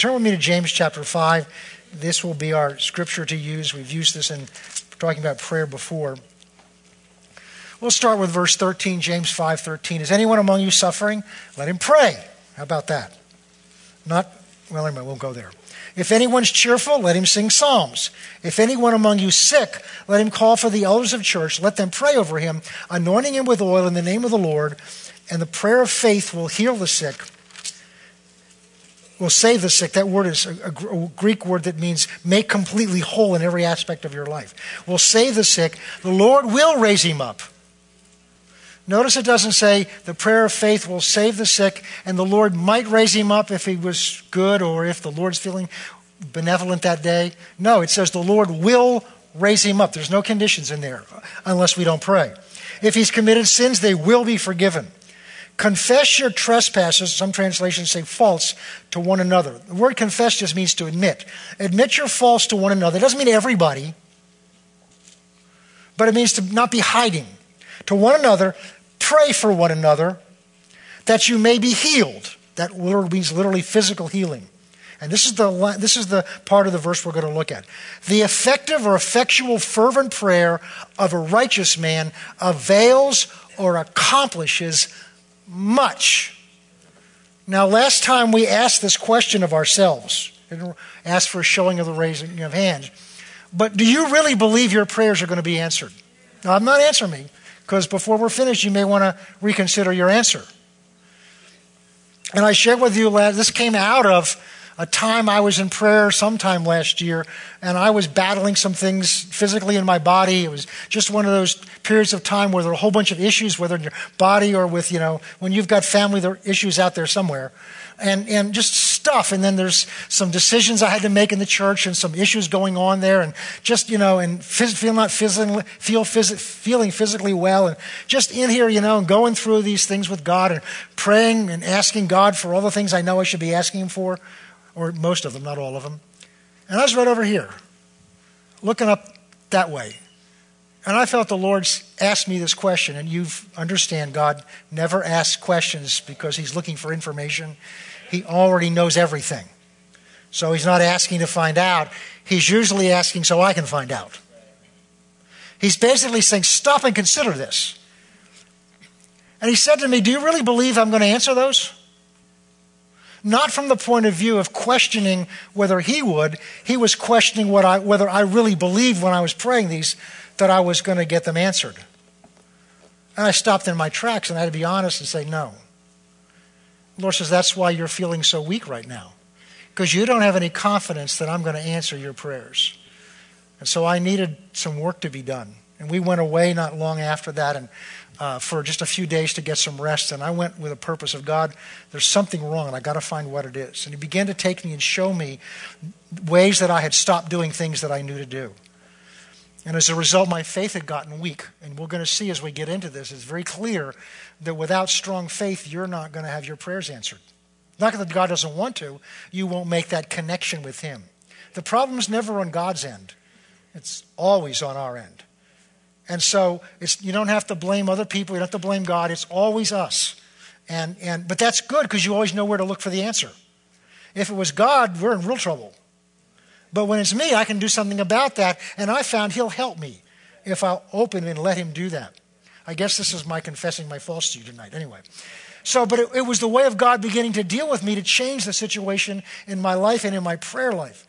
Turn with me to James chapter 5. This will be our scripture to use. We've used this in talking about prayer before. We'll start with verse 13, James 5:13. Is anyone among you suffering? Let him pray. How about that? Not well, anyway, we'll go there. If anyone's cheerful, let him sing psalms. If anyone among you sick, let him call for the elders of church. Let them pray over him, anointing him with oil in the name of the Lord. And the prayer of faith will heal the sick, will save the sick. That word is a, a, Greek word that means make completely whole in every aspect of your life. Will save the sick. The Lord will raise him up. Notice it doesn't say the prayer of faith will save the sick and the Lord might raise him up if he was good or if the Lord's feeling benevolent that day. No, it says the Lord will raise him up. There's no conditions in there uh, unless we don't pray. If he's committed sins, they will be forgiven. Confess your trespasses, some translations say faults, to one another. The word confess just means to admit. Admit your faults to one another. It doesn't mean everybody, but it means to not be hiding. To one another, Pray for one another that you may be healed. That word means literally physical healing. And this is, the, this is the part of the verse we're going to look at. The effective or effectual fervent prayer of a righteous man avails or accomplishes much. Now, last time we asked this question of ourselves, and asked for a showing of the raising of hands. But do you really believe your prayers are going to be answered? Now, I'm not answering me because before we're finished, you may want to reconsider your answer. And I shared with you, this came out of a time I was in prayer sometime last year, and I was battling some things physically in my body. It was just one of those periods of time where there are a whole bunch of issues, whether in your body or with, you know, when you've got family, there are issues out there somewhere and, and just stuff. And then there's some decisions I had to make in the church and some issues going on there and just, you know, and phys- feel not physically, feel phys- feeling physically well and just in here, you know, and going through these things with God and praying and asking God for all the things I know I should be asking Him for, or most of them, not all of them. And I was right over here, looking up that way. And I felt the Lord asked me this question, and you understand God never asks questions because He's looking for information he already knows everything. So he's not asking to find out. He's usually asking so I can find out. He's basically saying, Stop and consider this. And he said to me, Do you really believe I'm going to answer those? Not from the point of view of questioning whether he would. He was questioning I, whether I really believed when I was praying these that I was going to get them answered. And I stopped in my tracks and I had to be honest and say, No. Lord says, That's why you're feeling so weak right now, because you don't have any confidence that I'm going to answer your prayers. And so I needed some work to be done. And we went away not long after that and uh, for just a few days to get some rest. And I went with a purpose of God, there's something wrong, and I got to find what it is. And He began to take me and show me ways that I had stopped doing things that I knew to do. And as a result, my faith had gotten weak. And we're going to see as we get into this, it's very clear that without strong faith, you're not going to have your prayers answered. Not that God doesn't want to, you won't make that connection with Him. The problem's never on God's end, it's always on our end. And so you don't have to blame other people, you don't have to blame God, it's always us. And, and, but that's good because you always know where to look for the answer. If it was God, we're in real trouble. But when it's me, I can do something about that, and I found He'll help me if I'll open and let Him do that. I guess this is my confessing my faults to you tonight. Anyway. So, but it, it was the way of God beginning to deal with me to change the situation in my life and in my prayer life.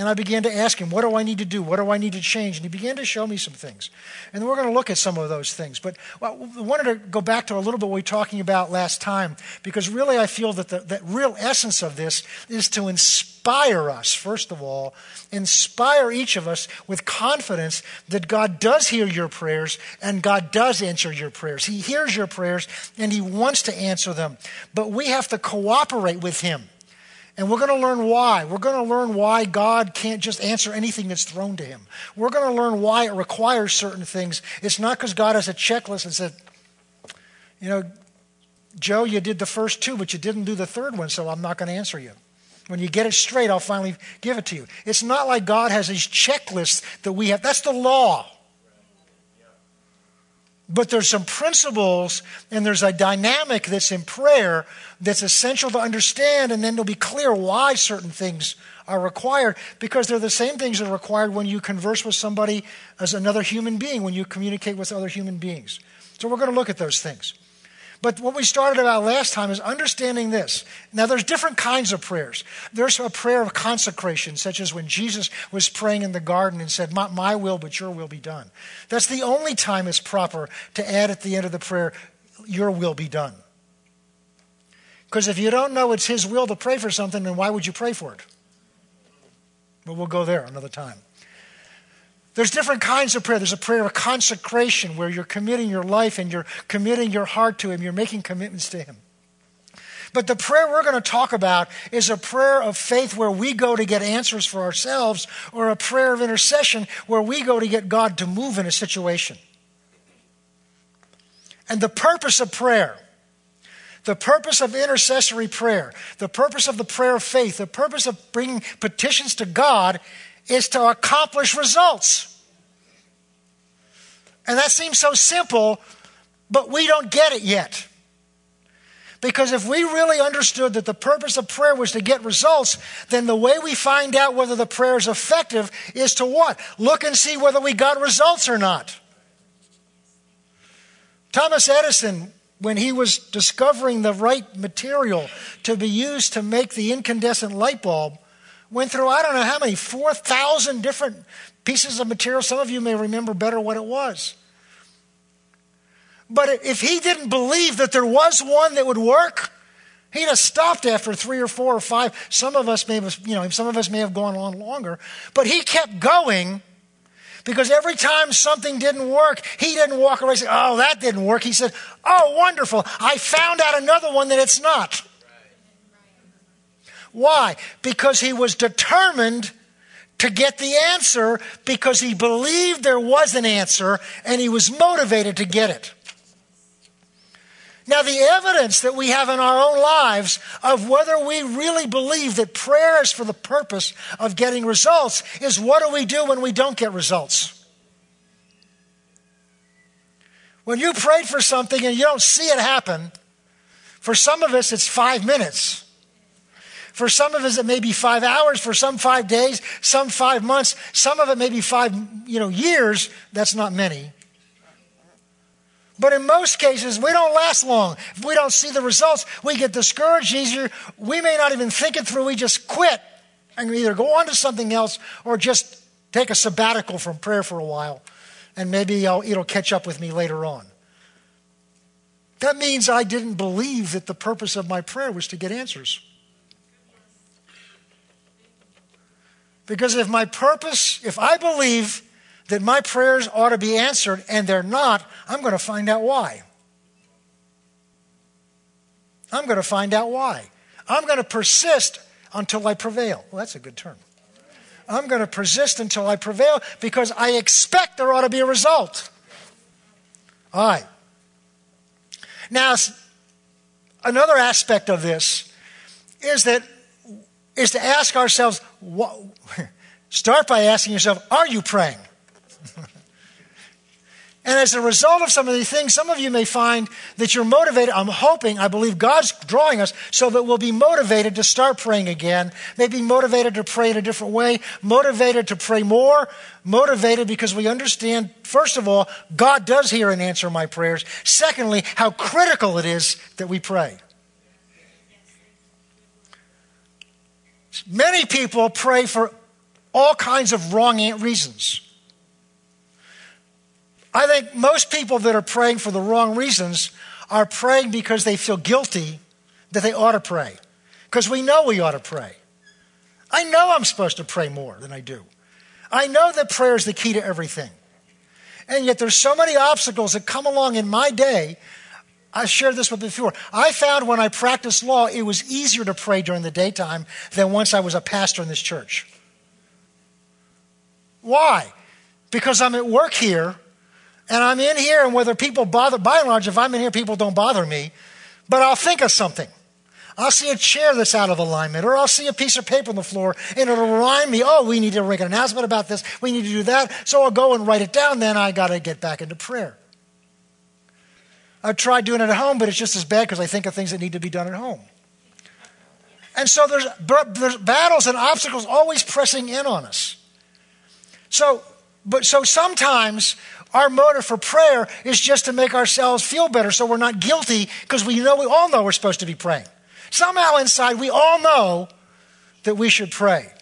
And I began to ask him, What do I need to do? What do I need to change? And he began to show me some things. And we're going to look at some of those things. But I wanted to go back to a little bit what we were talking about last time, because really I feel that the that real essence of this is to inspire us, first of all, inspire each of us with confidence that God does hear your prayers and God does answer your prayers. He hears your prayers and He wants to answer them. But we have to cooperate with Him. And we're going to learn why. We're going to learn why God can't just answer anything that's thrown to him. We're going to learn why it requires certain things. It's not because God has a checklist and said, you know, Joe, you did the first two, but you didn't do the third one, so I'm not going to answer you. When you get it straight, I'll finally give it to you. It's not like God has these checklists that we have. That's the law. But there's some principles and there's a dynamic that's in prayer that's essential to understand, and then it'll be clear why certain things are required because they're the same things that are required when you converse with somebody as another human being, when you communicate with other human beings. So we're going to look at those things. But what we started about last time is understanding this. Now, there's different kinds of prayers. There's a prayer of consecration, such as when Jesus was praying in the garden and said, Not My will, but your will be done. That's the only time it's proper to add at the end of the prayer, Your will be done. Because if you don't know it's His will to pray for something, then why would you pray for it? But we'll go there another time. There's different kinds of prayer. There's a prayer of consecration where you're committing your life and you're committing your heart to Him. You're making commitments to Him. But the prayer we're going to talk about is a prayer of faith where we go to get answers for ourselves, or a prayer of intercession where we go to get God to move in a situation. And the purpose of prayer, the purpose of intercessory prayer, the purpose of the prayer of faith, the purpose of bringing petitions to God is to accomplish results. And that seems so simple, but we don't get it yet. Because if we really understood that the purpose of prayer was to get results, then the way we find out whether the prayer is effective is to what? Look and see whether we got results or not. Thomas Edison, when he was discovering the right material to be used to make the incandescent light bulb, went through, I don't know how many, 4,000 different pieces of material. Some of you may remember better what it was. But if he didn't believe that there was one that would work, he'd have stopped after three or four or five. Some of us may have, you know, some of us may have gone on longer. But he kept going because every time something didn't work, he didn't walk away and say, Oh, that didn't work. He said, Oh, wonderful. I found out another one that it's not. Why? Because he was determined to get the answer because he believed there was an answer and he was motivated to get it. Now, the evidence that we have in our own lives of whether we really believe that prayer is for the purpose of getting results is what do we do when we don't get results? When you prayed for something and you don't see it happen, for some of us it's five minutes. For some of us, it may be five hours. For some, five days. Some, five months. Some of it may be five you know, years. That's not many. But in most cases, we don't last long. If we don't see the results, we get discouraged easier. We may not even think it through. We just quit and either go on to something else or just take a sabbatical from prayer for a while. And maybe I'll, it'll catch up with me later on. That means I didn't believe that the purpose of my prayer was to get answers. Because if my purpose, if I believe that my prayers ought to be answered and they're not, I'm going to find out why. I'm going to find out why. I'm going to persist until I prevail. Well, that's a good term. I'm going to persist until I prevail because I expect there ought to be a result. All right. Now, another aspect of this is that is to ask ourselves, what, start by asking yourself, are you praying? and as a result of some of these things, some of you may find that you're motivated. I'm hoping, I believe God's drawing us so that we'll be motivated to start praying again, maybe motivated to pray in a different way, motivated to pray more, motivated because we understand, first of all, God does hear and answer my prayers. Secondly, how critical it is that we pray. Many people pray for all kinds of wrong reasons. I think most people that are praying for the wrong reasons are praying because they feel guilty that they ought to pray. Because we know we ought to pray. I know I'm supposed to pray more than I do. I know that prayer is the key to everything. And yet there's so many obstacles that come along in my day I shared this with before. I found when I practiced law, it was easier to pray during the daytime than once I was a pastor in this church. Why? Because I'm at work here and I'm in here, and whether people bother, by and large, if I'm in here, people don't bother me, but I'll think of something. I'll see a chair that's out of alignment, or I'll see a piece of paper on the floor, and it'll remind me, oh, we need to make an announcement about this, we need to do that. So I'll go and write it down, then I got to get back into prayer. I've tried doing it at home, but it's just as bad because I think of things that need to be done at home. And so there's, there's battles and obstacles always pressing in on us. So, but so sometimes our motive for prayer is just to make ourselves feel better so we're not guilty because we know we all know we're supposed to be praying. Somehow inside we all know that we should pray.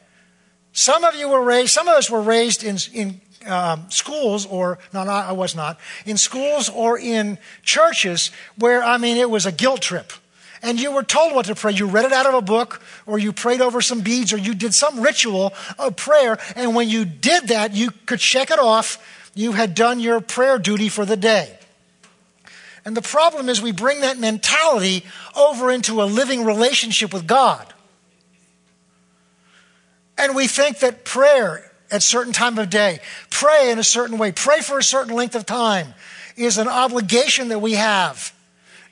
Some of you were raised, some of us were raised in, in um, schools, or no, no, I was not, in schools or in churches where, I mean, it was a guilt trip. And you were told what to pray. You read it out of a book, or you prayed over some beads, or you did some ritual of prayer. And when you did that, you could check it off. You had done your prayer duty for the day. And the problem is, we bring that mentality over into a living relationship with God. And we think that prayer at certain time of day, pray in a certain way, pray for a certain length of time is an obligation that we have.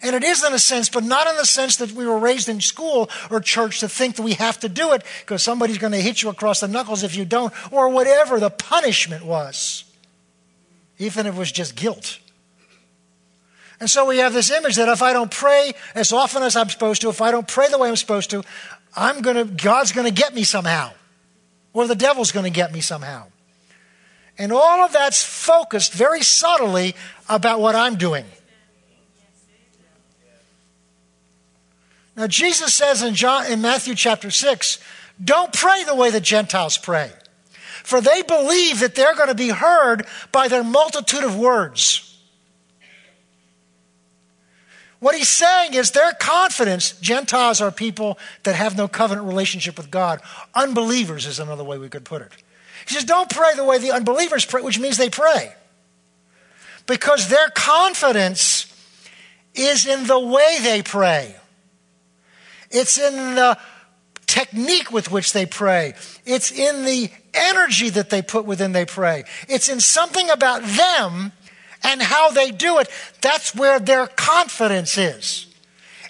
And it is in a sense, but not in the sense that we were raised in school or church to think that we have to do it because somebody's going to hit you across the knuckles if you don't, or whatever the punishment was, even if it was just guilt. And so we have this image that if I don't pray as often as I'm supposed to, if I don't pray the way I'm supposed to, I'm going to, God's going to get me somehow or the devil's going to get me somehow. And all of that's focused very subtly about what I'm doing. Now, Jesus says in, John, in Matthew chapter 6, don't pray the way the Gentiles pray, for they believe that they're going to be heard by their multitude of words. What he's saying is their confidence, Gentiles are people that have no covenant relationship with God. Unbelievers is another way we could put it. He says, don't pray the way the unbelievers pray, which means they pray. Because their confidence is in the way they pray. It's in the technique with which they pray. It's in the energy that they put within they pray. It's in something about them and how they do it, that's where their confidence is.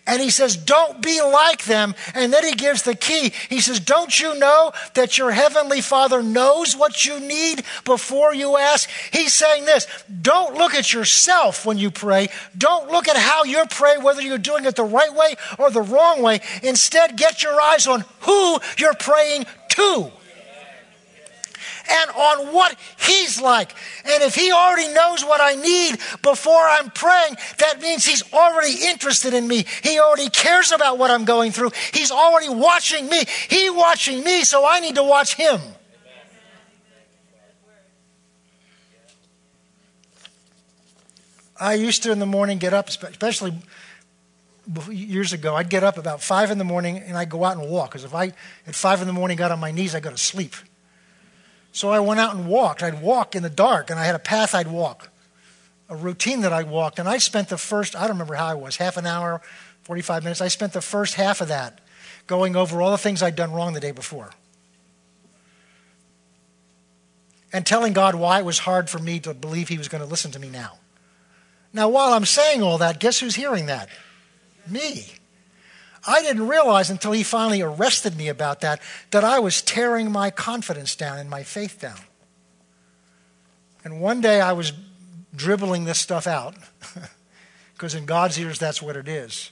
And he says, don't be like them. And then he gives the key. He says, don't you know that your heavenly father knows what you need before you ask? He's saying this, don't look at yourself when you pray. Don't look at how you're praying, whether you're doing it the right way or the wrong way. Instead, get your eyes on who you're praying to and on what He's like. And if He already knows what I need before I'm praying, that means He's already interested in me. He already cares about what I'm going through. He's already watching me. He watching me, so I need to watch Him. I used to in the morning get up, especially years ago, I'd get up about five in the morning and I'd go out and walk. Because if I at five in the morning got on my knees, I'd go to sleep. So I went out and walked. I'd walk in the dark, and I had a path I'd walk, a routine that I walked. And I spent the first, I don't remember how I was, half an hour, 45 minutes. I spent the first half of that going over all the things I'd done wrong the day before. And telling God why it was hard for me to believe He was going to listen to me now. Now, while I'm saying all that, guess who's hearing that? Me. I didn't realize until he finally arrested me about that that I was tearing my confidence down and my faith down. And one day I was dribbling this stuff out because in God's ears that's what it is.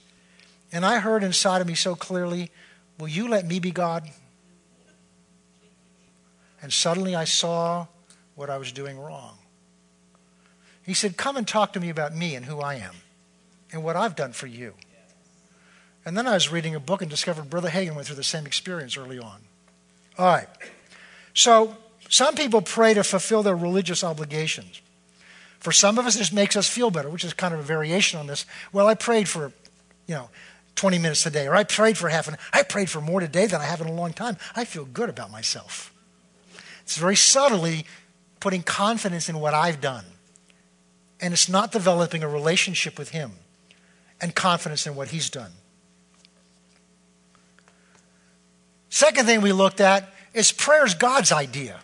And I heard inside of me so clearly, Will you let me be God? And suddenly I saw what I was doing wrong. He said, Come and talk to me about me and who I am and what I've done for you. And then I was reading a book and discovered Brother Hagin went through the same experience early on. All right. So some people pray to fulfill their religious obligations. For some of us, this makes us feel better, which is kind of a variation on this. Well, I prayed for, you know, 20 minutes today, or I prayed for half an hour. I prayed for more today than I have in a long time. I feel good about myself. It's very subtly putting confidence in what I've done. And it's not developing a relationship with Him and confidence in what He's done. Second thing we looked at is prayer is God's idea.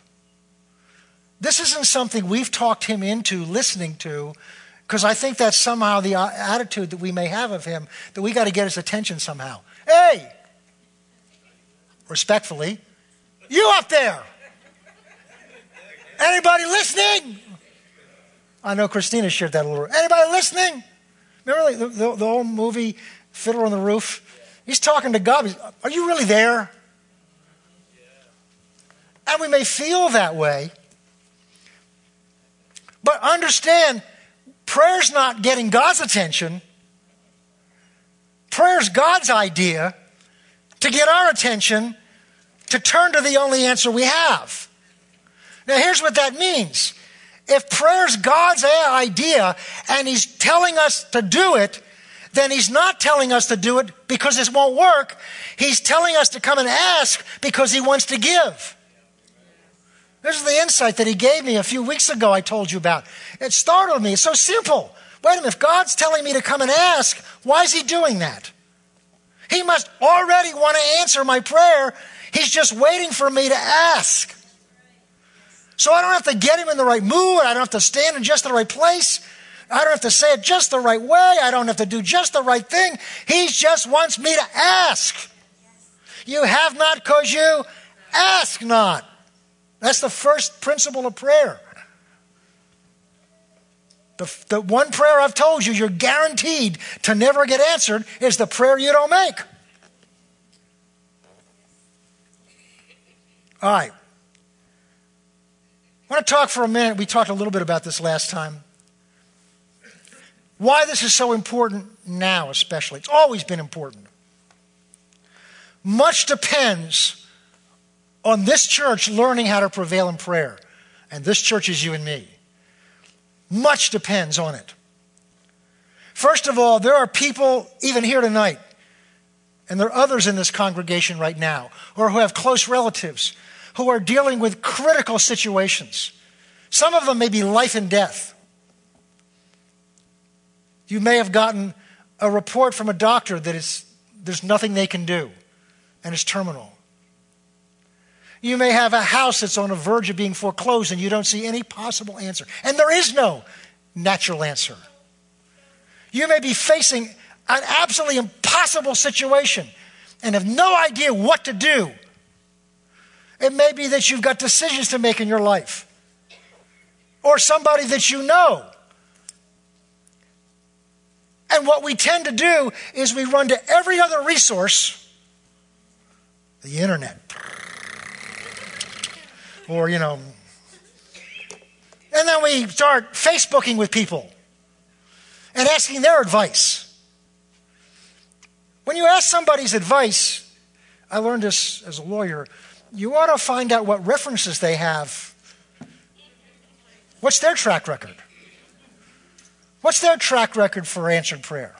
This isn't something we've talked him into listening to because I think that's somehow the uh, attitude that we may have of him that we got to get his attention somehow. Hey! Respectfully, you up there! Anybody listening? I know Christina shared that a little. Anybody listening? Remember the, the, the old movie Fiddler on the Roof? He's talking to God. Are you really there? And we may feel that way. But understand, prayer's not getting God's attention. Prayer's God's idea to get our attention to turn to the only answer we have. Now, here's what that means. If prayer's God's idea and He's telling us to do it, then He's not telling us to do it because this won't work. He's telling us to come and ask because He wants to give. This is the insight that He gave me a few weeks ago, I told you about. It startled me. It's so simple. Wait a minute, if God's telling me to come and ask, why is He doing that? He must already want to answer my prayer. He's just waiting for me to ask. So I don't have to get him in the right mood. I don't have to stand in just the right place. I don't have to say it just the right way. I don't have to do just the right thing. He just wants me to ask. You have not because you ask not. That's the first principle of prayer. The, the one prayer I've told you you're guaranteed to never get answered is the prayer you don't make. All right. I want to talk for a minute. We talked a little bit about this last time. Why this is so important now, especially. It's always been important. Much depends on this church learning how to prevail in prayer. And this church is you and me. Much depends on it. First of all, there are people, even here tonight, and there are others in this congregation right now, or who have close relatives who are dealing with critical situations. Some of them may be life and death. You may have gotten a report from a doctor that is, there's nothing they can do and it's terminal. You may have a house that's on the verge of being foreclosed and you don't see any possible answer. And there is no natural answer. You may be facing an absolutely impossible situation and have no idea what to do. It may be that you've got decisions to make in your life, or somebody that you know. And what we tend to do is we run to every other resource the internet, or, you know, and then we start Facebooking with people and asking their advice. When you ask somebody's advice, I learned this as a lawyer you ought to find out what references they have. What's their track record? What's their track record for answered prayer?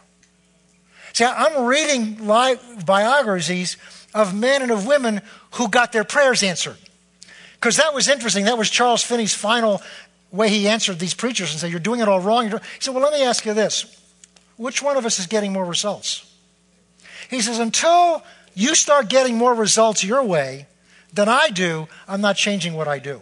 See, I'm reading biographies of men and of women who got their prayers answered. Because that was interesting. That was Charles Finney's final way he answered these preachers and said, You're doing it all wrong. He said, Well, let me ask you this which one of us is getting more results? He says, Until you start getting more results your way, than I do, I'm not changing what I do.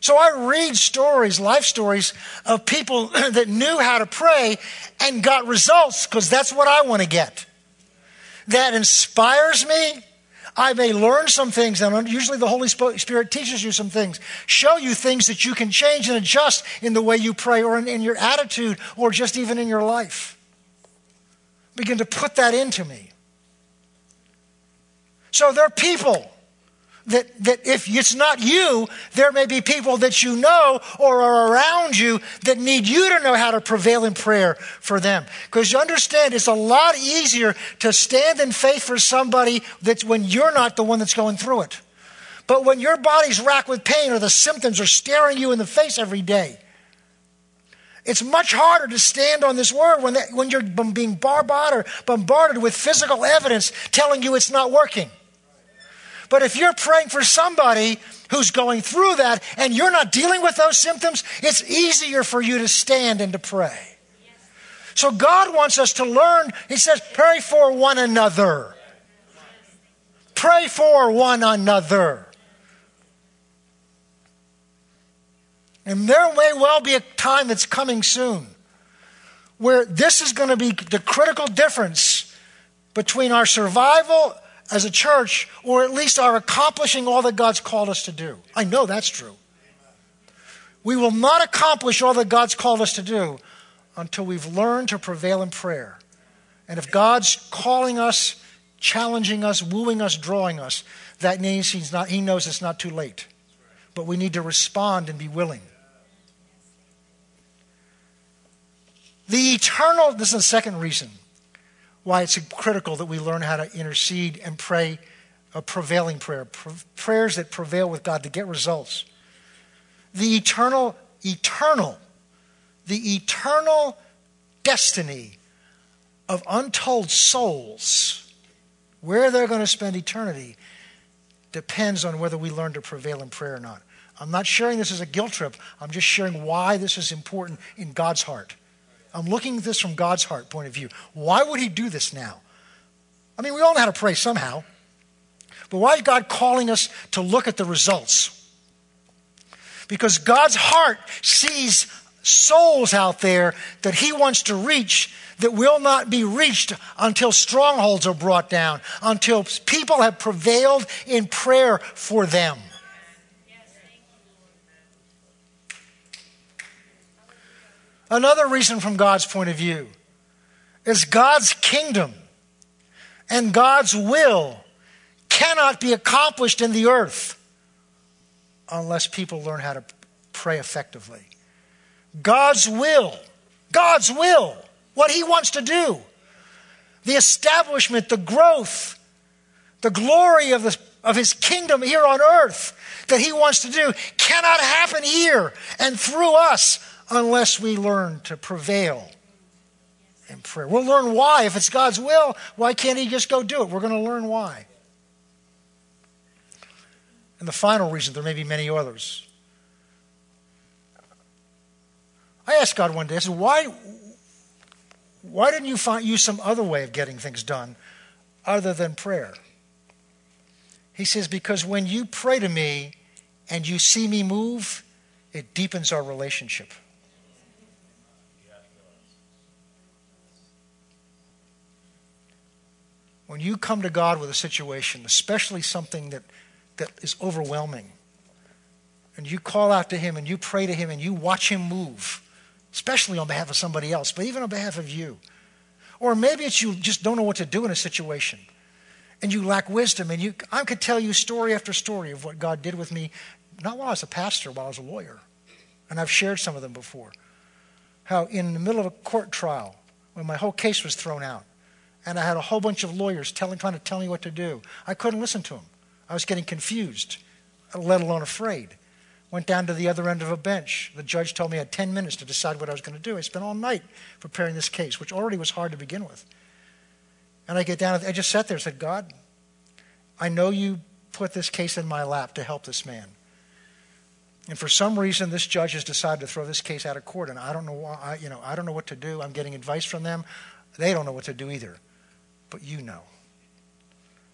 So I read stories, life stories of people that knew how to pray and got results because that's what I want to get. That inspires me. I may learn some things, and usually the Holy Spirit teaches you some things, show you things that you can change and adjust in the way you pray or in, in your attitude or just even in your life. Begin to put that into me. So there are people that, that if it's not you, there may be people that you know or are around you that need you to know how to prevail in prayer for them. Because you understand, it's a lot easier to stand in faith for somebody that's when you're not the one that's going through it. But when your body's racked with pain or the symptoms are staring you in the face every day, it's much harder to stand on this word when, that, when you're being bombarded, bombarded with physical evidence telling you it's not working. But if you're praying for somebody who's going through that and you're not dealing with those symptoms, it's easier for you to stand and to pray. So God wants us to learn. He says, pray for one another. Pray for one another. And there may well be a time that's coming soon where this is going to be the critical difference between our survival as a church, or at least are accomplishing all that God's called us to do. I know that's true. We will not accomplish all that God's called us to do until we've learned to prevail in prayer. And if God's calling us, challenging us, wooing us, drawing us, that means he's not, he knows it's not too late. But we need to respond and be willing. The eternal, this is the second reason why it's critical that we learn how to intercede and pray a prevailing prayer, prayers that prevail with God to get results. The eternal, eternal, the eternal destiny of untold souls, where they're going to spend eternity, depends on whether we learn to prevail in prayer or not. I'm not sharing this as a guilt trip. I'm just sharing why this is important in God's heart. I'm looking at this from God's heart point of view. Why would He do this now? I mean, we all know how to pray somehow. But why is God calling us to look at the results? Because God's heart sees souls out there that He wants to reach that will not be reached until strongholds are brought down, until people have prevailed in prayer for them. Another reason from God's point of view is God's kingdom and God's will cannot be accomplished in the earth unless people learn how to pray effectively. God's will, God's will, what He wants to do, the establishment, the growth, the glory of, the, of His kingdom here on earth that He wants to do cannot happen here and through us unless we learn to prevail in prayer. We'll learn why. If it's God's will, why can't He just go do it? We're going to learn why. And the final reason, there may be many others. I asked God one day, I said, why, why didn't you find, use some other way of getting things done other than prayer? He says, because when you pray to me and you see me move, it deepens our relationship. When you come to God with a situation, especially something that, that is overwhelming, and you call out to Him and you pray to Him and you watch Him move, especially on behalf of somebody else, but even on behalf of you. Or maybe it's you just don't know what to do in a situation and you lack wisdom. And you, I could tell you story after story of what God did with me, not while I was a pastor, while I was a lawyer. And I've shared some of them before. How in the middle of a court trial, when my whole case was thrown out, and I had a whole bunch of lawyers telling, trying to tell me what to do. I couldn't listen to them. I was getting confused, let alone afraid. Went down to the other end of a bench. The judge told me I had 10 minutes to decide what I was going to do. I spent all night preparing this case, which already was hard to begin with. And I get down, I just sat there and said, God, I know you put this case in my lap to help this man. And for some reason, this judge has decided to throw this case out of court, and I don't know why. You know, I don't know what to do. I'm getting advice from them. They don't know what to do either but you know.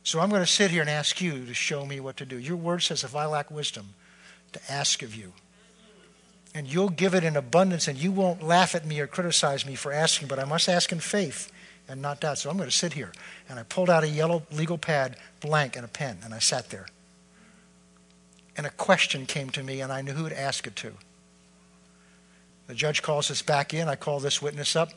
So I'm going to sit here and ask you to show me what to do. Your word says, if I lack wisdom, to ask of you. And you'll give it in abundance, and you won't laugh at me or criticize me for asking, but I must ask in faith and not doubt. So I'm going to sit here. And I pulled out a yellow legal pad, blank, and a pen, and I sat there. And a question came to me, and I knew who to ask it to. The judge calls us back in. I call this witness up.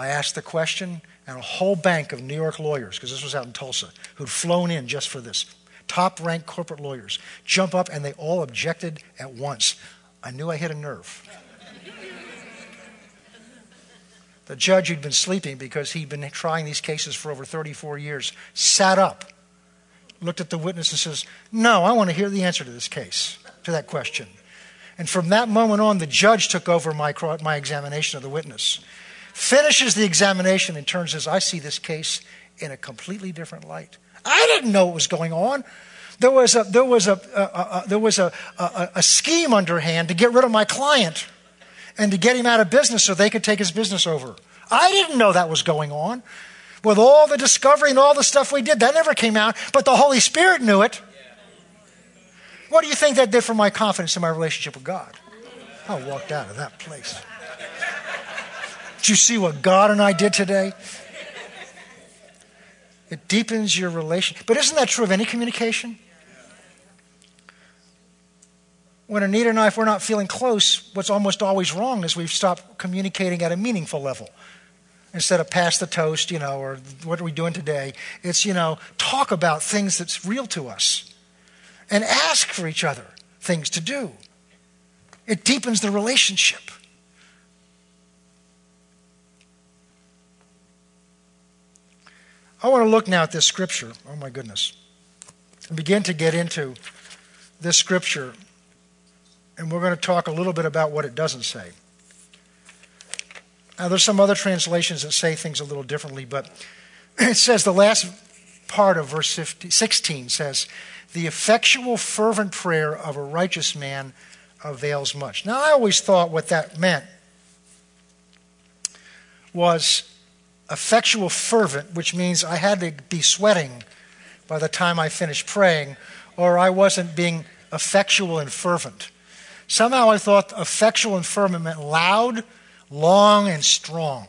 I asked the question, and a whole bank of New York lawyers, because this was out in Tulsa, who'd flown in just for this, top ranked corporate lawyers, jump up and they all objected at once. I knew I hit a nerve. the judge who'd been sleeping because he'd been trying these cases for over 34 years sat up, looked at the witness, and says, No, I want to hear the answer to this case, to that question. And from that moment on, the judge took over my, my examination of the witness finishes the examination and turns says, I see this case in a completely different light. I didn't know what was going on. There was a, there was a, a, a there was a, a scheme underhand to get rid of my client and to get him out of business so they could take his business over. I didn't know that was going on. With all the discovery and all the stuff we did, that never came out, but the Holy Spirit knew it. What do you think that did for my confidence in my relationship with God? I walked out of that place. Did you see what God and I did today? It deepens your relation. But isn't that true of any communication? when Anita and I, if we're not feeling close, what's almost always wrong is we've stopped communicating at a meaningful level. Instead of pass the toast, you know, or what are we doing today? It's, you know, talk about things that's real to us and ask for each other things to do. It deepens the relationship. I want to look now at this scripture. Oh, my goodness. And begin to get into this scripture. And we're going to talk a little bit about what it doesn't say. Now, there's some other translations that say things a little differently, but it says the last part of verse 50, 16 says, The effectual, fervent prayer of a righteous man avails much. Now, I always thought what that meant was effectual fervent, which means I had to be sweating by the time I finished praying, or I wasn't being effectual and fervent. Somehow I thought effectual and fervent meant loud, long, and strong.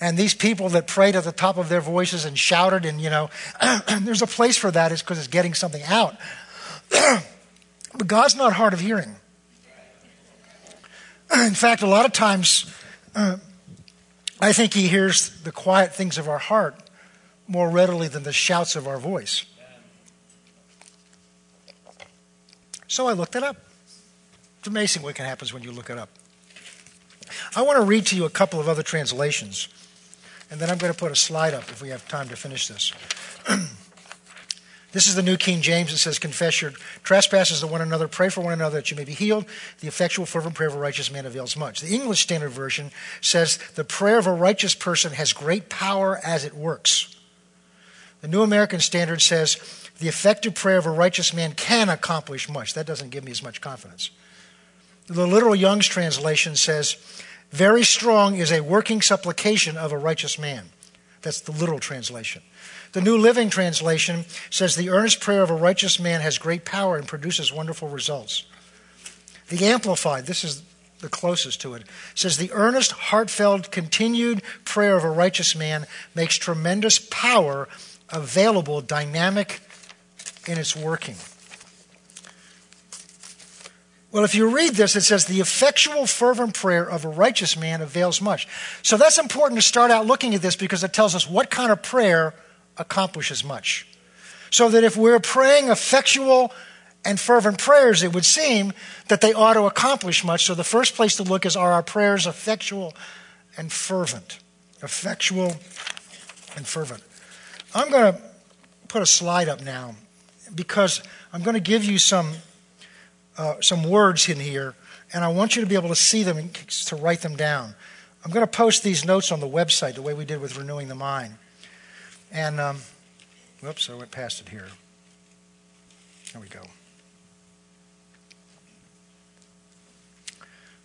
And these people that prayed at the top of their voices and shouted, and you know, there's a place for that, is because it's getting something out. but God's not hard of hearing. In fact, a lot of times, uh, I think he hears the quiet things of our heart more readily than the shouts of our voice. So I looked it up. It's amazing what can happen when you look it up. I want to read to you a couple of other translations, and then I'm going to put a slide up if we have time to finish this. This is the New King James. It says, Confess your trespasses to one another, pray for one another that you may be healed. The effectual, fervent prayer of a righteous man avails much. The English Standard Version says, The prayer of a righteous person has great power as it works. The New American Standard says, The effective prayer of a righteous man can accomplish much. That doesn't give me as much confidence. The literal Young's translation says, Very strong is a working supplication of a righteous man. That's the literal translation. The New Living Translation says the earnest prayer of a righteous man has great power and produces wonderful results. The Amplified, this is the closest to it, says the earnest, heartfelt, continued prayer of a righteous man makes tremendous power available, dynamic in its working. Well, if you read this, it says, the effectual, fervent prayer of a righteous man avails much. So that's important to start out looking at this because it tells us what kind of prayer accomplishes much. So that if we're praying effectual and fervent prayers, it would seem that they ought to accomplish much. So the first place to look is are our prayers effectual and fervent? Effectual and fervent. I'm going to put a slide up now because I'm going to give you some, uh, some words in here, and I want you to be able to see them and to write them down. I'm going to post these notes on the website the way we did with Renewing the Mind. And, um, whoops, I went past it here. There we go.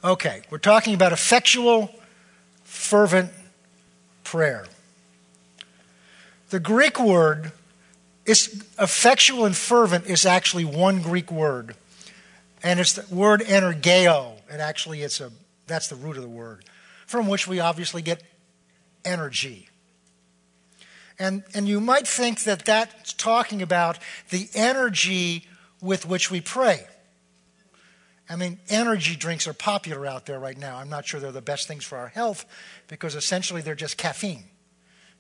Okay, we're talking about effectual, fervent prayer. The Greek word is effectual and fervent is actually one Greek word. And it's the word energeo. And actually it's a that's the root of the word, from which we obviously get energy. And, and you might think that that's talking about the energy with which we pray. I mean, energy drinks are popular out there right now. I'm not sure they're the best things for our health because essentially they're just caffeine.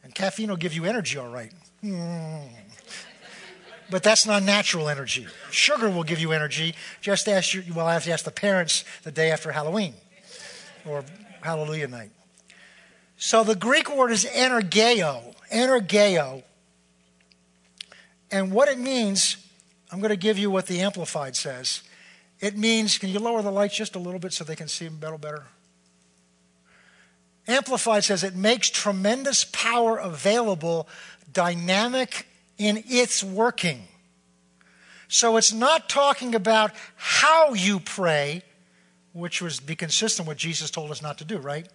And caffeine will give you energy, all right. Mm. But that's not natural energy. Sugar will give you energy. Just ask your, well, I have to ask the parents the day after Halloween or Hallelujah night. So the Greek word is energeo, energeo. And what it means, I'm going to give you what the Amplified says. It means, can you lower the lights just a little bit so they can see better better? Amplified says it makes tremendous power available, dynamic in its working. So it's not talking about how you pray, which would be consistent with what Jesus told us not to do, right?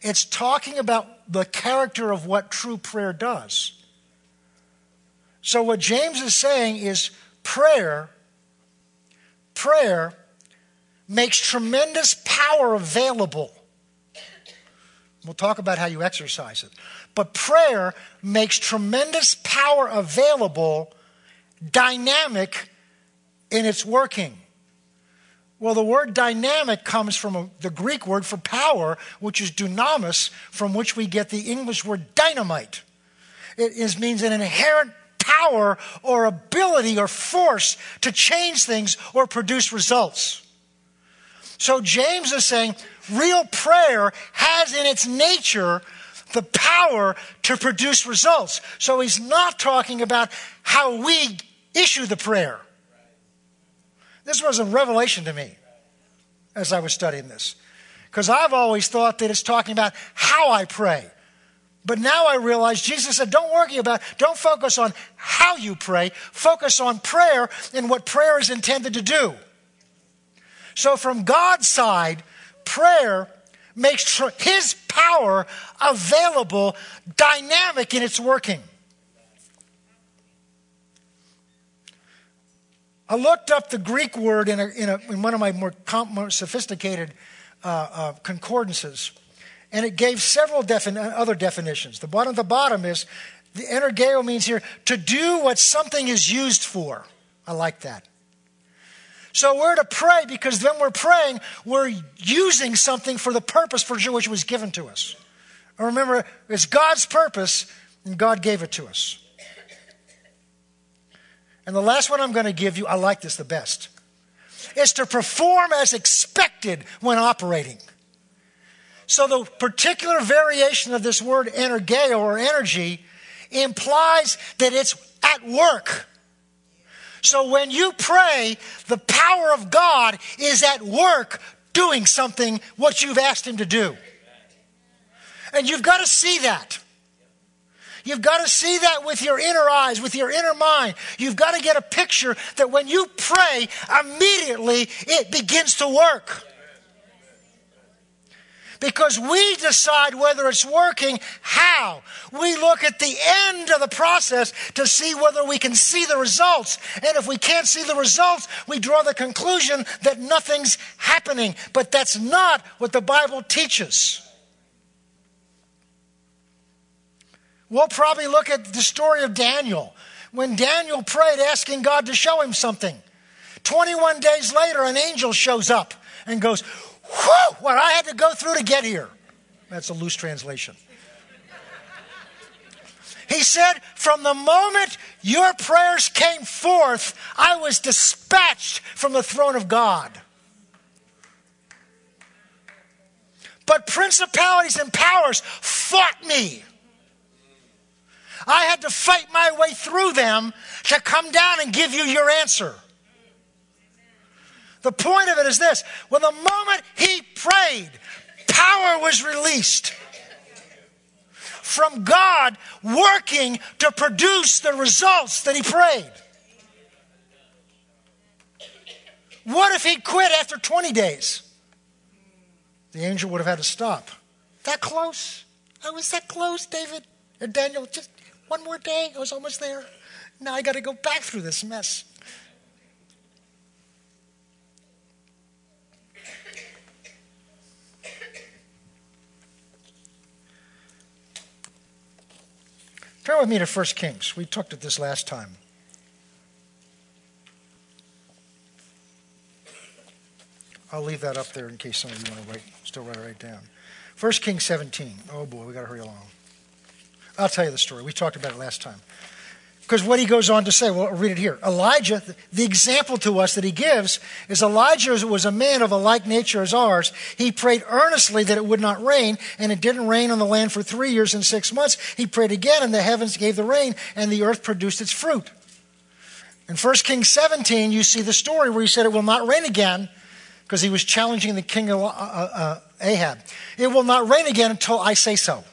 It's talking about the character of what true prayer does. So, what James is saying is prayer, prayer makes tremendous power available. We'll talk about how you exercise it. But prayer makes tremendous power available, dynamic in its working. Well, the word dynamic comes from a, the Greek word for power, which is dunamis, from which we get the English word dynamite. It is, means an inherent power or ability or force to change things or produce results. So James is saying real prayer has in its nature the power to produce results. So he's not talking about how we issue the prayer. This was a revelation to me as I was studying this. Because I've always thought that it's talking about how I pray. But now I realize Jesus said, don't worry about, don't focus on how you pray, focus on prayer and what prayer is intended to do. So from God's side, prayer makes his power available, dynamic in its working. I looked up the Greek word in, a, in, a, in one of my more, more sophisticated uh, uh, concordances, and it gave several defin- other definitions. The bottom, of the bottom is the energeo means here to do what something is used for. I like that. So we're to pray because when we're praying, we're using something for the purpose for which it was given to us. And remember, it's God's purpose, and God gave it to us. And the last one I'm going to give you, I like this the best, is to perform as expected when operating. So the particular variation of this word energeo or energy implies that it's at work. So when you pray, the power of God is at work doing something what you've asked Him to do. And you've got to see that. You've got to see that with your inner eyes, with your inner mind. You've got to get a picture that when you pray, immediately it begins to work. Because we decide whether it's working, how. We look at the end of the process to see whether we can see the results. And if we can't see the results, we draw the conclusion that nothing's happening. But that's not what the Bible teaches. We'll probably look at the story of Daniel. When Daniel prayed asking God to show him something, 21 days later, an angel shows up and goes, Whew, what I had to go through to get here. That's a loose translation. He said, From the moment your prayers came forth, I was dispatched from the throne of God. But principalities and powers fought me. I had to fight my way through them to come down and give you your answer. The point of it is this when the moment he prayed, power was released from God working to produce the results that he prayed. What if he quit after 20 days? The angel would have had to stop. That close? I was that close, David and Daniel. Just one more day, I was almost there. Now I got to go back through this mess. Turn with me to 1 Kings. We talked at this last time. I'll leave that up there in case some of you want to write, still write it right down. 1 Kings 17. Oh boy, we got to hurry along. I'll tell you the story. We talked about it last time. Because what he goes on to say, well, read it here. Elijah, the example to us that he gives is Elijah was a man of a like nature as ours. He prayed earnestly that it would not rain, and it didn't rain on the land for three years and six months. He prayed again, and the heavens gave the rain, and the earth produced its fruit. In 1 Kings 17, you see the story where he said it will not rain again because he was challenging the king of uh, uh, uh, Ahab. It will not rain again until I say so.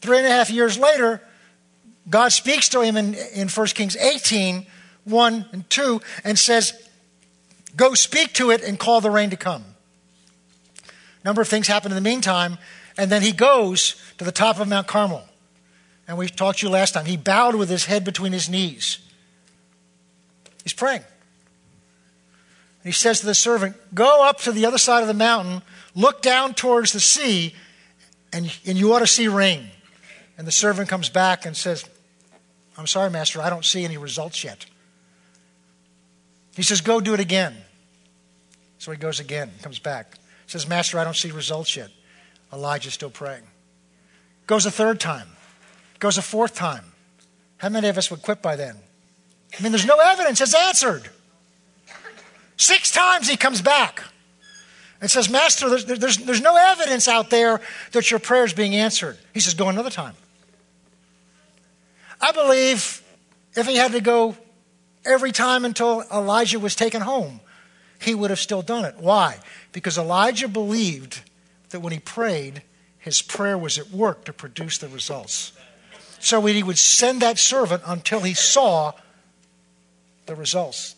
Three and a half years later, God speaks to him in, in 1 Kings 18, 1 and 2, and says, Go speak to it and call the rain to come. A number of things happen in the meantime, and then he goes to the top of Mount Carmel. And we talked to you last time. He bowed with his head between his knees. He's praying. And he says to the servant, Go up to the other side of the mountain, look down towards the sea, and, and you ought to see rain. And the servant comes back and says, I'm sorry, Master, I don't see any results yet. He says, Go do it again. So he goes again, comes back. Says, Master, I don't see results yet. Elijah's still praying. Goes a third time. Goes a fourth time. How many of us would quit by then? I mean, there's no evidence. It's answered. Six times he comes back and says, Master, there's, there's, there's no evidence out there that your prayer is being answered. He says, Go another time. I believe if he had to go every time until Elijah was taken home, he would have still done it. Why? Because Elijah believed that when he prayed, his prayer was at work to produce the results. So he would send that servant until he saw the results.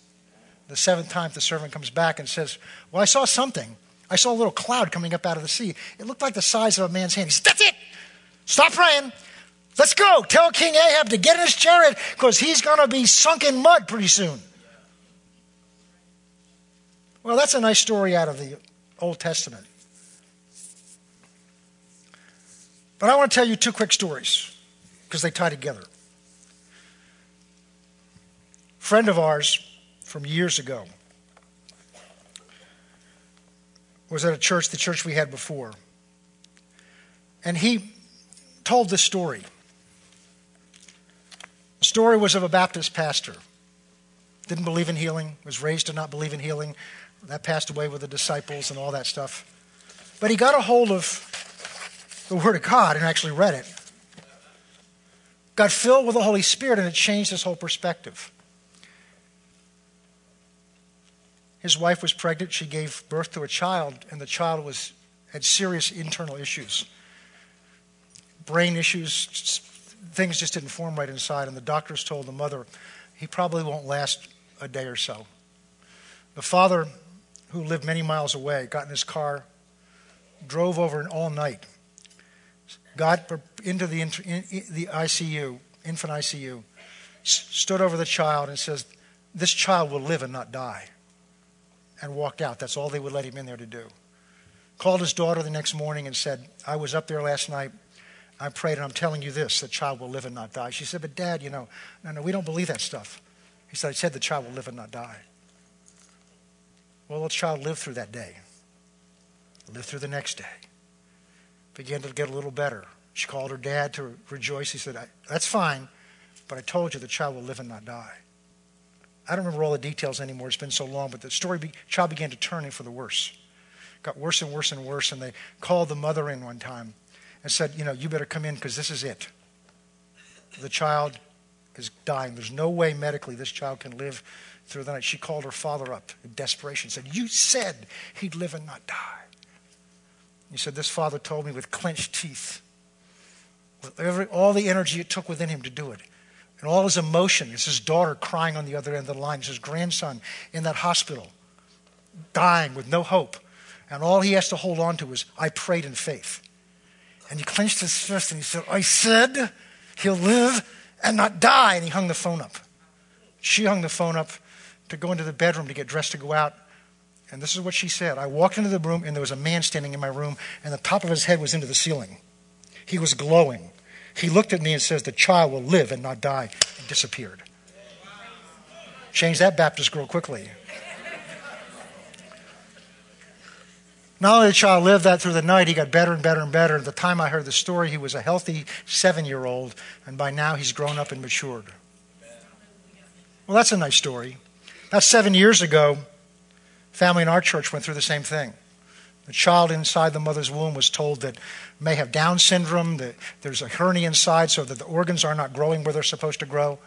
The seventh time, the servant comes back and says, Well, I saw something. I saw a little cloud coming up out of the sea. It looked like the size of a man's hand. He said, That's it. Stop praying. Let's go. Tell King Ahab to get in his chariot because he's going to be sunk in mud pretty soon. Well, that's a nice story out of the Old Testament. But I want to tell you two quick stories because they tie together. A friend of ours from years ago was at a church, the church we had before. And he told this story. Story was of a Baptist pastor. Didn't believe in healing, was raised to not believe in healing. That passed away with the disciples and all that stuff. But he got a hold of the Word of God and actually read it. Got filled with the Holy Spirit and it changed his whole perspective. His wife was pregnant. She gave birth to a child, and the child was, had serious internal issues brain issues, things just didn't form right inside. And the doctors told the mother, he probably won't last a day or so. The father, who lived many miles away, got in his car, drove over all night, got into the, the ICU, infant ICU, stood over the child and says, This child will live and not die and walked out. That's all they would let him in there to do. Called his daughter the next morning and said, I was up there last night. I prayed, and I'm telling you this the child will live and not die. She said, But dad, you know, no, no, we don't believe that stuff. He said, I said the child will live and not die. Well, the child lived through that day, lived through the next day, began to get a little better. She called her dad to rejoice. He said, That's fine, but I told you the child will live and not die. I don't remember all the details anymore. It's been so long, but the story, be, child began to turn in for the worse. Got worse and worse and worse, and they called the mother in one time and said, you know, you better come in because this is it. The child is dying. There's no way medically this child can live through the night. She called her father up in desperation, said, You said he'd live and not die. He said, This father told me with clenched teeth, with every, all the energy it took within him to do it and all his emotion. It's his daughter crying on the other end of the line. It's his grandson in that hospital, dying with no hope. And all he has to hold on to is, I prayed in faith. And he clenched his fist and he said, I said he'll live and not die. And he hung the phone up. She hung the phone up to go into the bedroom to get dressed to go out. And this is what she said I walked into the room and there was a man standing in my room, and the top of his head was into the ceiling. He was glowing. He looked at me and says, The child will live and not die, and disappeared. Change that Baptist girl quickly. Not only did the child live that through the night, he got better and better and better. At the time I heard the story, he was a healthy seven year old, and by now he's grown up and matured. Well, that's a nice story. About seven years ago, family in our church went through the same thing. The child inside the mother's womb was told that may have Down syndrome, that there's a hernia inside so that the organs are not growing where they're supposed to grow.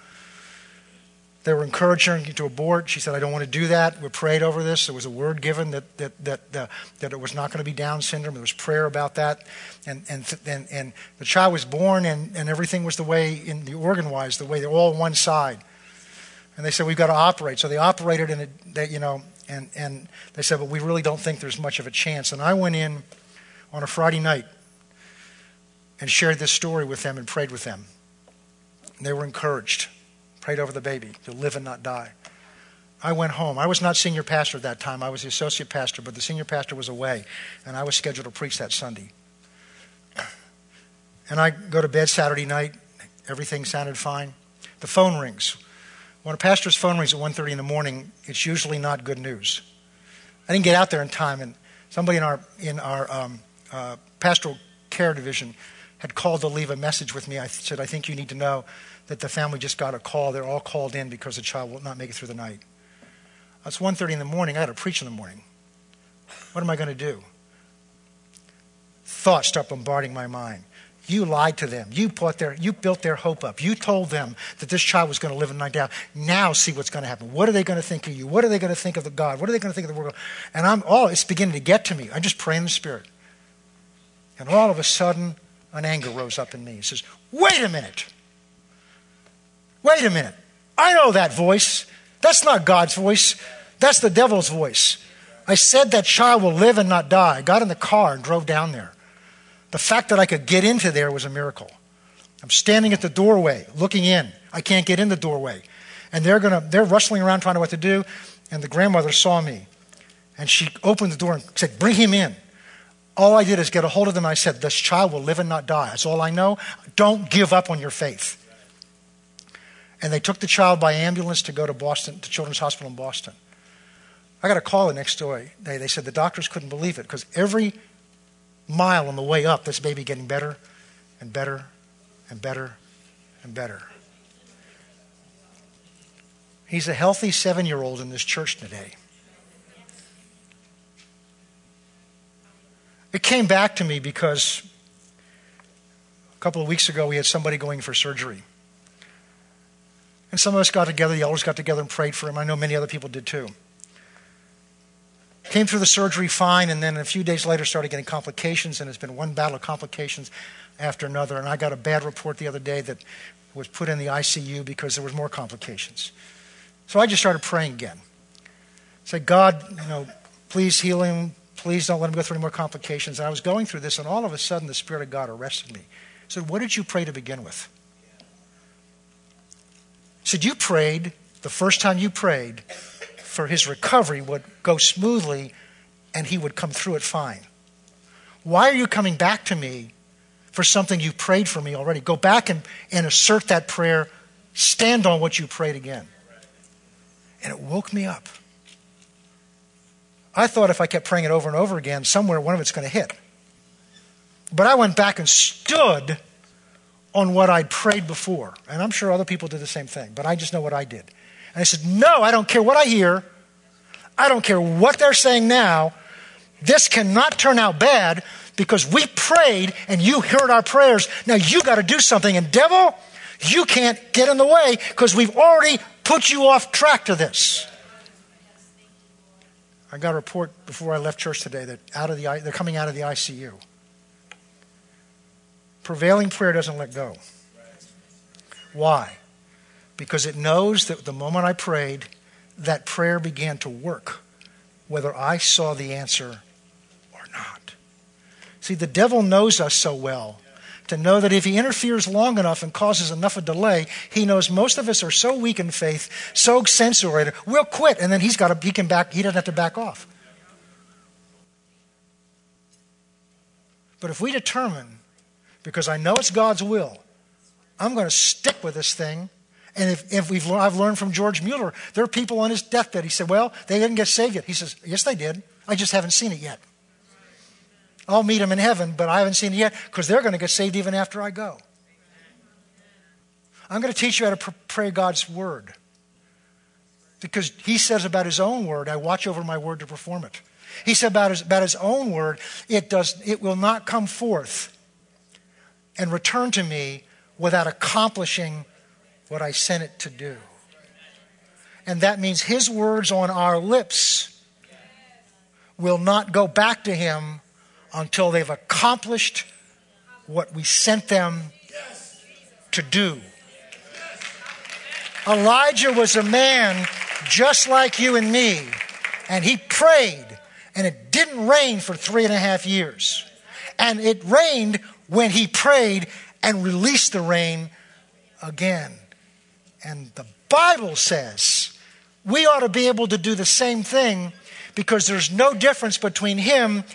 They were encouraging her to abort. She said, I don't want to do that. We prayed over this. There was a word given that, that, that, that, that it was not going to be Down syndrome. There was prayer about that. And, and, and, and the child was born, and, and everything was the way, in the organ wise, the way they're all one side. And they said, We've got to operate. So they operated, and it, they, you know, and, and they said, but we really don't think there's much of a chance. And I went in on a Friday night and shared this story with them and prayed with them. And they were encouraged. Prayed over the baby to live and not die. I went home. I was not senior pastor at that time. I was the associate pastor, but the senior pastor was away, and I was scheduled to preach that Sunday. And I go to bed Saturday night. Everything sounded fine. The phone rings. When a pastor's phone rings at 1.30 in the morning, it's usually not good news. I didn't get out there in time, and somebody in our in our um, uh, pastoral care division had called to leave a message with me. I said, I think you need to know that the family just got a call. They're all called in because the child will not make it through the night. It's 1.30 in the morning. I got to preach in the morning. What am I going to do? Thoughts start bombarding my mind. You lied to them. You, put their, you built their hope up. You told them that this child was going to live a night down. Now see what's going to happen. What are they going to think of you? What are they going to think of the God? What are they going to think of the world? And I'm oh, it's beginning to get to me. I'm just pray in the Spirit. And all of a sudden, an anger rose up in me. It says, Wait a minute. Wait a minute. I know that voice. That's not God's voice. That's the devil's voice. I said that child will live and not die. I got in the car and drove down there. The fact that I could get into there was a miracle. I'm standing at the doorway looking in. I can't get in the doorway. And they're gonna they're rustling around trying to know what to do. And the grandmother saw me. And she opened the door and said, Bring him in. All I did is get a hold of them. And I said, This child will live and not die. That's all I know. Don't give up on your faith. And they took the child by ambulance to go to Boston, to Children's Hospital in Boston. I got a call the next day. They, they said the doctors couldn't believe it because every mile on the way up, this baby getting better and better and better and better. He's a healthy seven year old in this church today. It came back to me because a couple of weeks ago we had somebody going for surgery. And some of us got together, the elders got together and prayed for him. I know many other people did too. Came through the surgery fine, and then a few days later started getting complications, and it's been one battle of complications after another. And I got a bad report the other day that was put in the ICU because there was more complications. So I just started praying again. Said, God, you know, please heal him. Please don't let him go through any more complications. And I was going through this, and all of a sudden the Spirit of God arrested me. He said, What did you pray to begin with? Said, You prayed, the first time you prayed, for his recovery would go smoothly and he would come through it fine. Why are you coming back to me for something you prayed for me already? Go back and, and assert that prayer. Stand on what you prayed again. And it woke me up. I thought if I kept praying it over and over again, somewhere one of it's going to hit. But I went back and stood on what I'd prayed before. And I'm sure other people did the same thing, but I just know what I did. And I said, No, I don't care what I hear. I don't care what they're saying now. This cannot turn out bad because we prayed and you heard our prayers. Now you got to do something. And devil, you can't get in the way because we've already put you off track to this. I got a report before I left church today that out of the, they're coming out of the ICU. Prevailing prayer doesn't let go. Why? because it knows that the moment I prayed, that prayer began to work, whether I saw the answer or not. See, the devil knows us so well to know that if he interferes long enough and causes enough of delay, he knows most of us are so weak in faith, so censurated, we'll quit, and then he's got to, he can back, he doesn't have to back off. But if we determine, because I know it's God's will, I'm going to stick with this thing and if, if we've, I've learned from George Mueller, there are people on his deathbed. He said, Well, they didn't get saved yet. He says, Yes, they did. I just haven't seen it yet. I'll meet them in heaven, but I haven't seen it yet because they're going to get saved even after I go. I'm going to teach you how to pray God's word. Because he says about his own word, I watch over my word to perform it. He said about his, about his own word, it, does, it will not come forth and return to me without accomplishing what I sent it to do. And that means His words on our lips will not go back to Him until they've accomplished what we sent them to do. Elijah was a man just like you and me, and he prayed, and it didn't rain for three and a half years. And it rained when he prayed and released the rain again. And the Bible says we ought to be able to do the same thing because there's no difference between him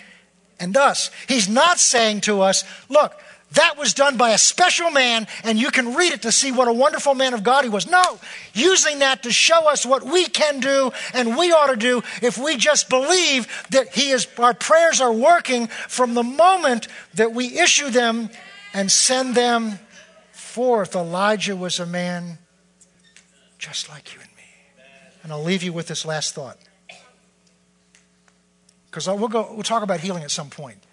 and us. He's not saying to us, look, that was done by a special man, and you can read it to see what a wonderful man of God he was. No, using that to show us what we can do and we ought to do if we just believe that he is, our prayers are working from the moment that we issue them and send them forth. Elijah was a man just like you and me. And I'll leave you with this last thought. Because we'll, go, we'll talk about healing at some point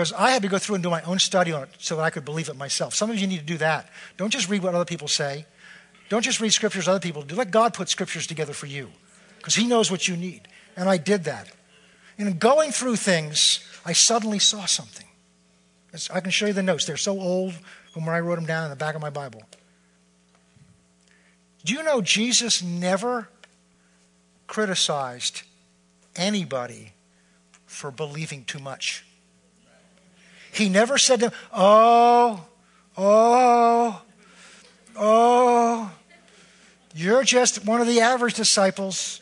because I had to go through and do my own study on it so that I could believe it myself. Some of you need to do that. Don't just read what other people say. Don't just read scriptures other people do. Let God put scriptures together for you because He knows what you need. And I did that. And in going through things, I suddenly saw something. I can show you the notes. They're so old from where I wrote them down in the back of my Bible. Do you know Jesus never criticized anybody for believing too much? He never said to them, Oh, oh, oh, you're just one of the average disciples.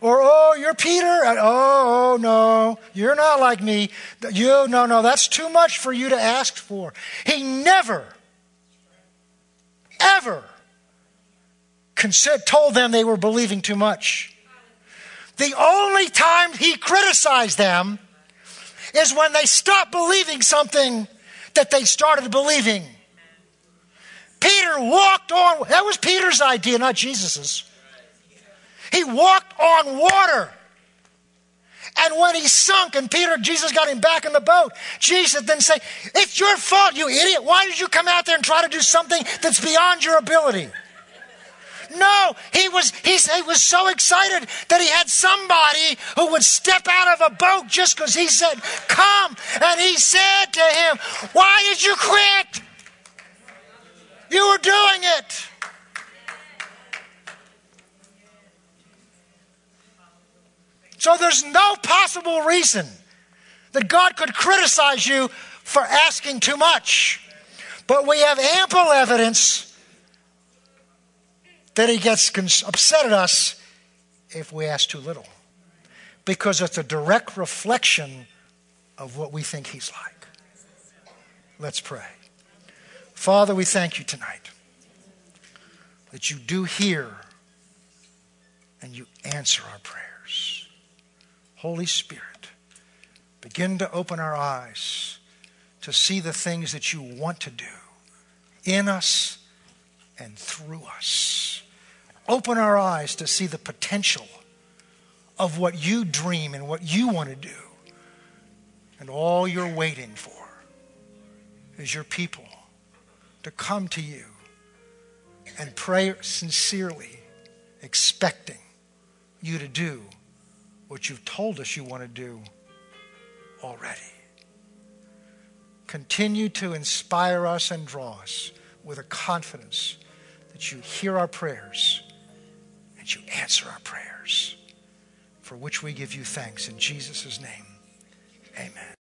Or, oh, you're Peter. Oh, oh, no, you're not like me. You, no, no, that's too much for you to ask for. He never, ever told them they were believing too much. The only time he criticized them is when they stopped believing something that they started believing. Peter walked on, that was Peter's idea, not Jesus's. He walked on water. And when he sunk and Peter, Jesus got him back in the boat, Jesus then say, It's your fault, you idiot. Why did you come out there and try to do something that's beyond your ability? No, he was, he, he was so excited that he had somebody who would step out of a boat just because he said, Come. And he said to him, Why did you quit? You were doing it. So there's no possible reason that God could criticize you for asking too much. But we have ample evidence that he gets upset at us if we ask too little. Because it's a direct reflection of what we think he's like. Let's pray. Father, we thank you tonight that you do hear and you answer our prayers. Holy Spirit, begin to open our eyes to see the things that you want to do in us and through us. Open our eyes to see the potential of what you dream and what you want to do. And all you're waiting for is your people to come to you and pray sincerely, expecting you to do what you've told us you want to do already. Continue to inspire us and draw us with a confidence that you hear our prayers and you answer our prayers, for which we give you thanks in Jesus' name. Amen.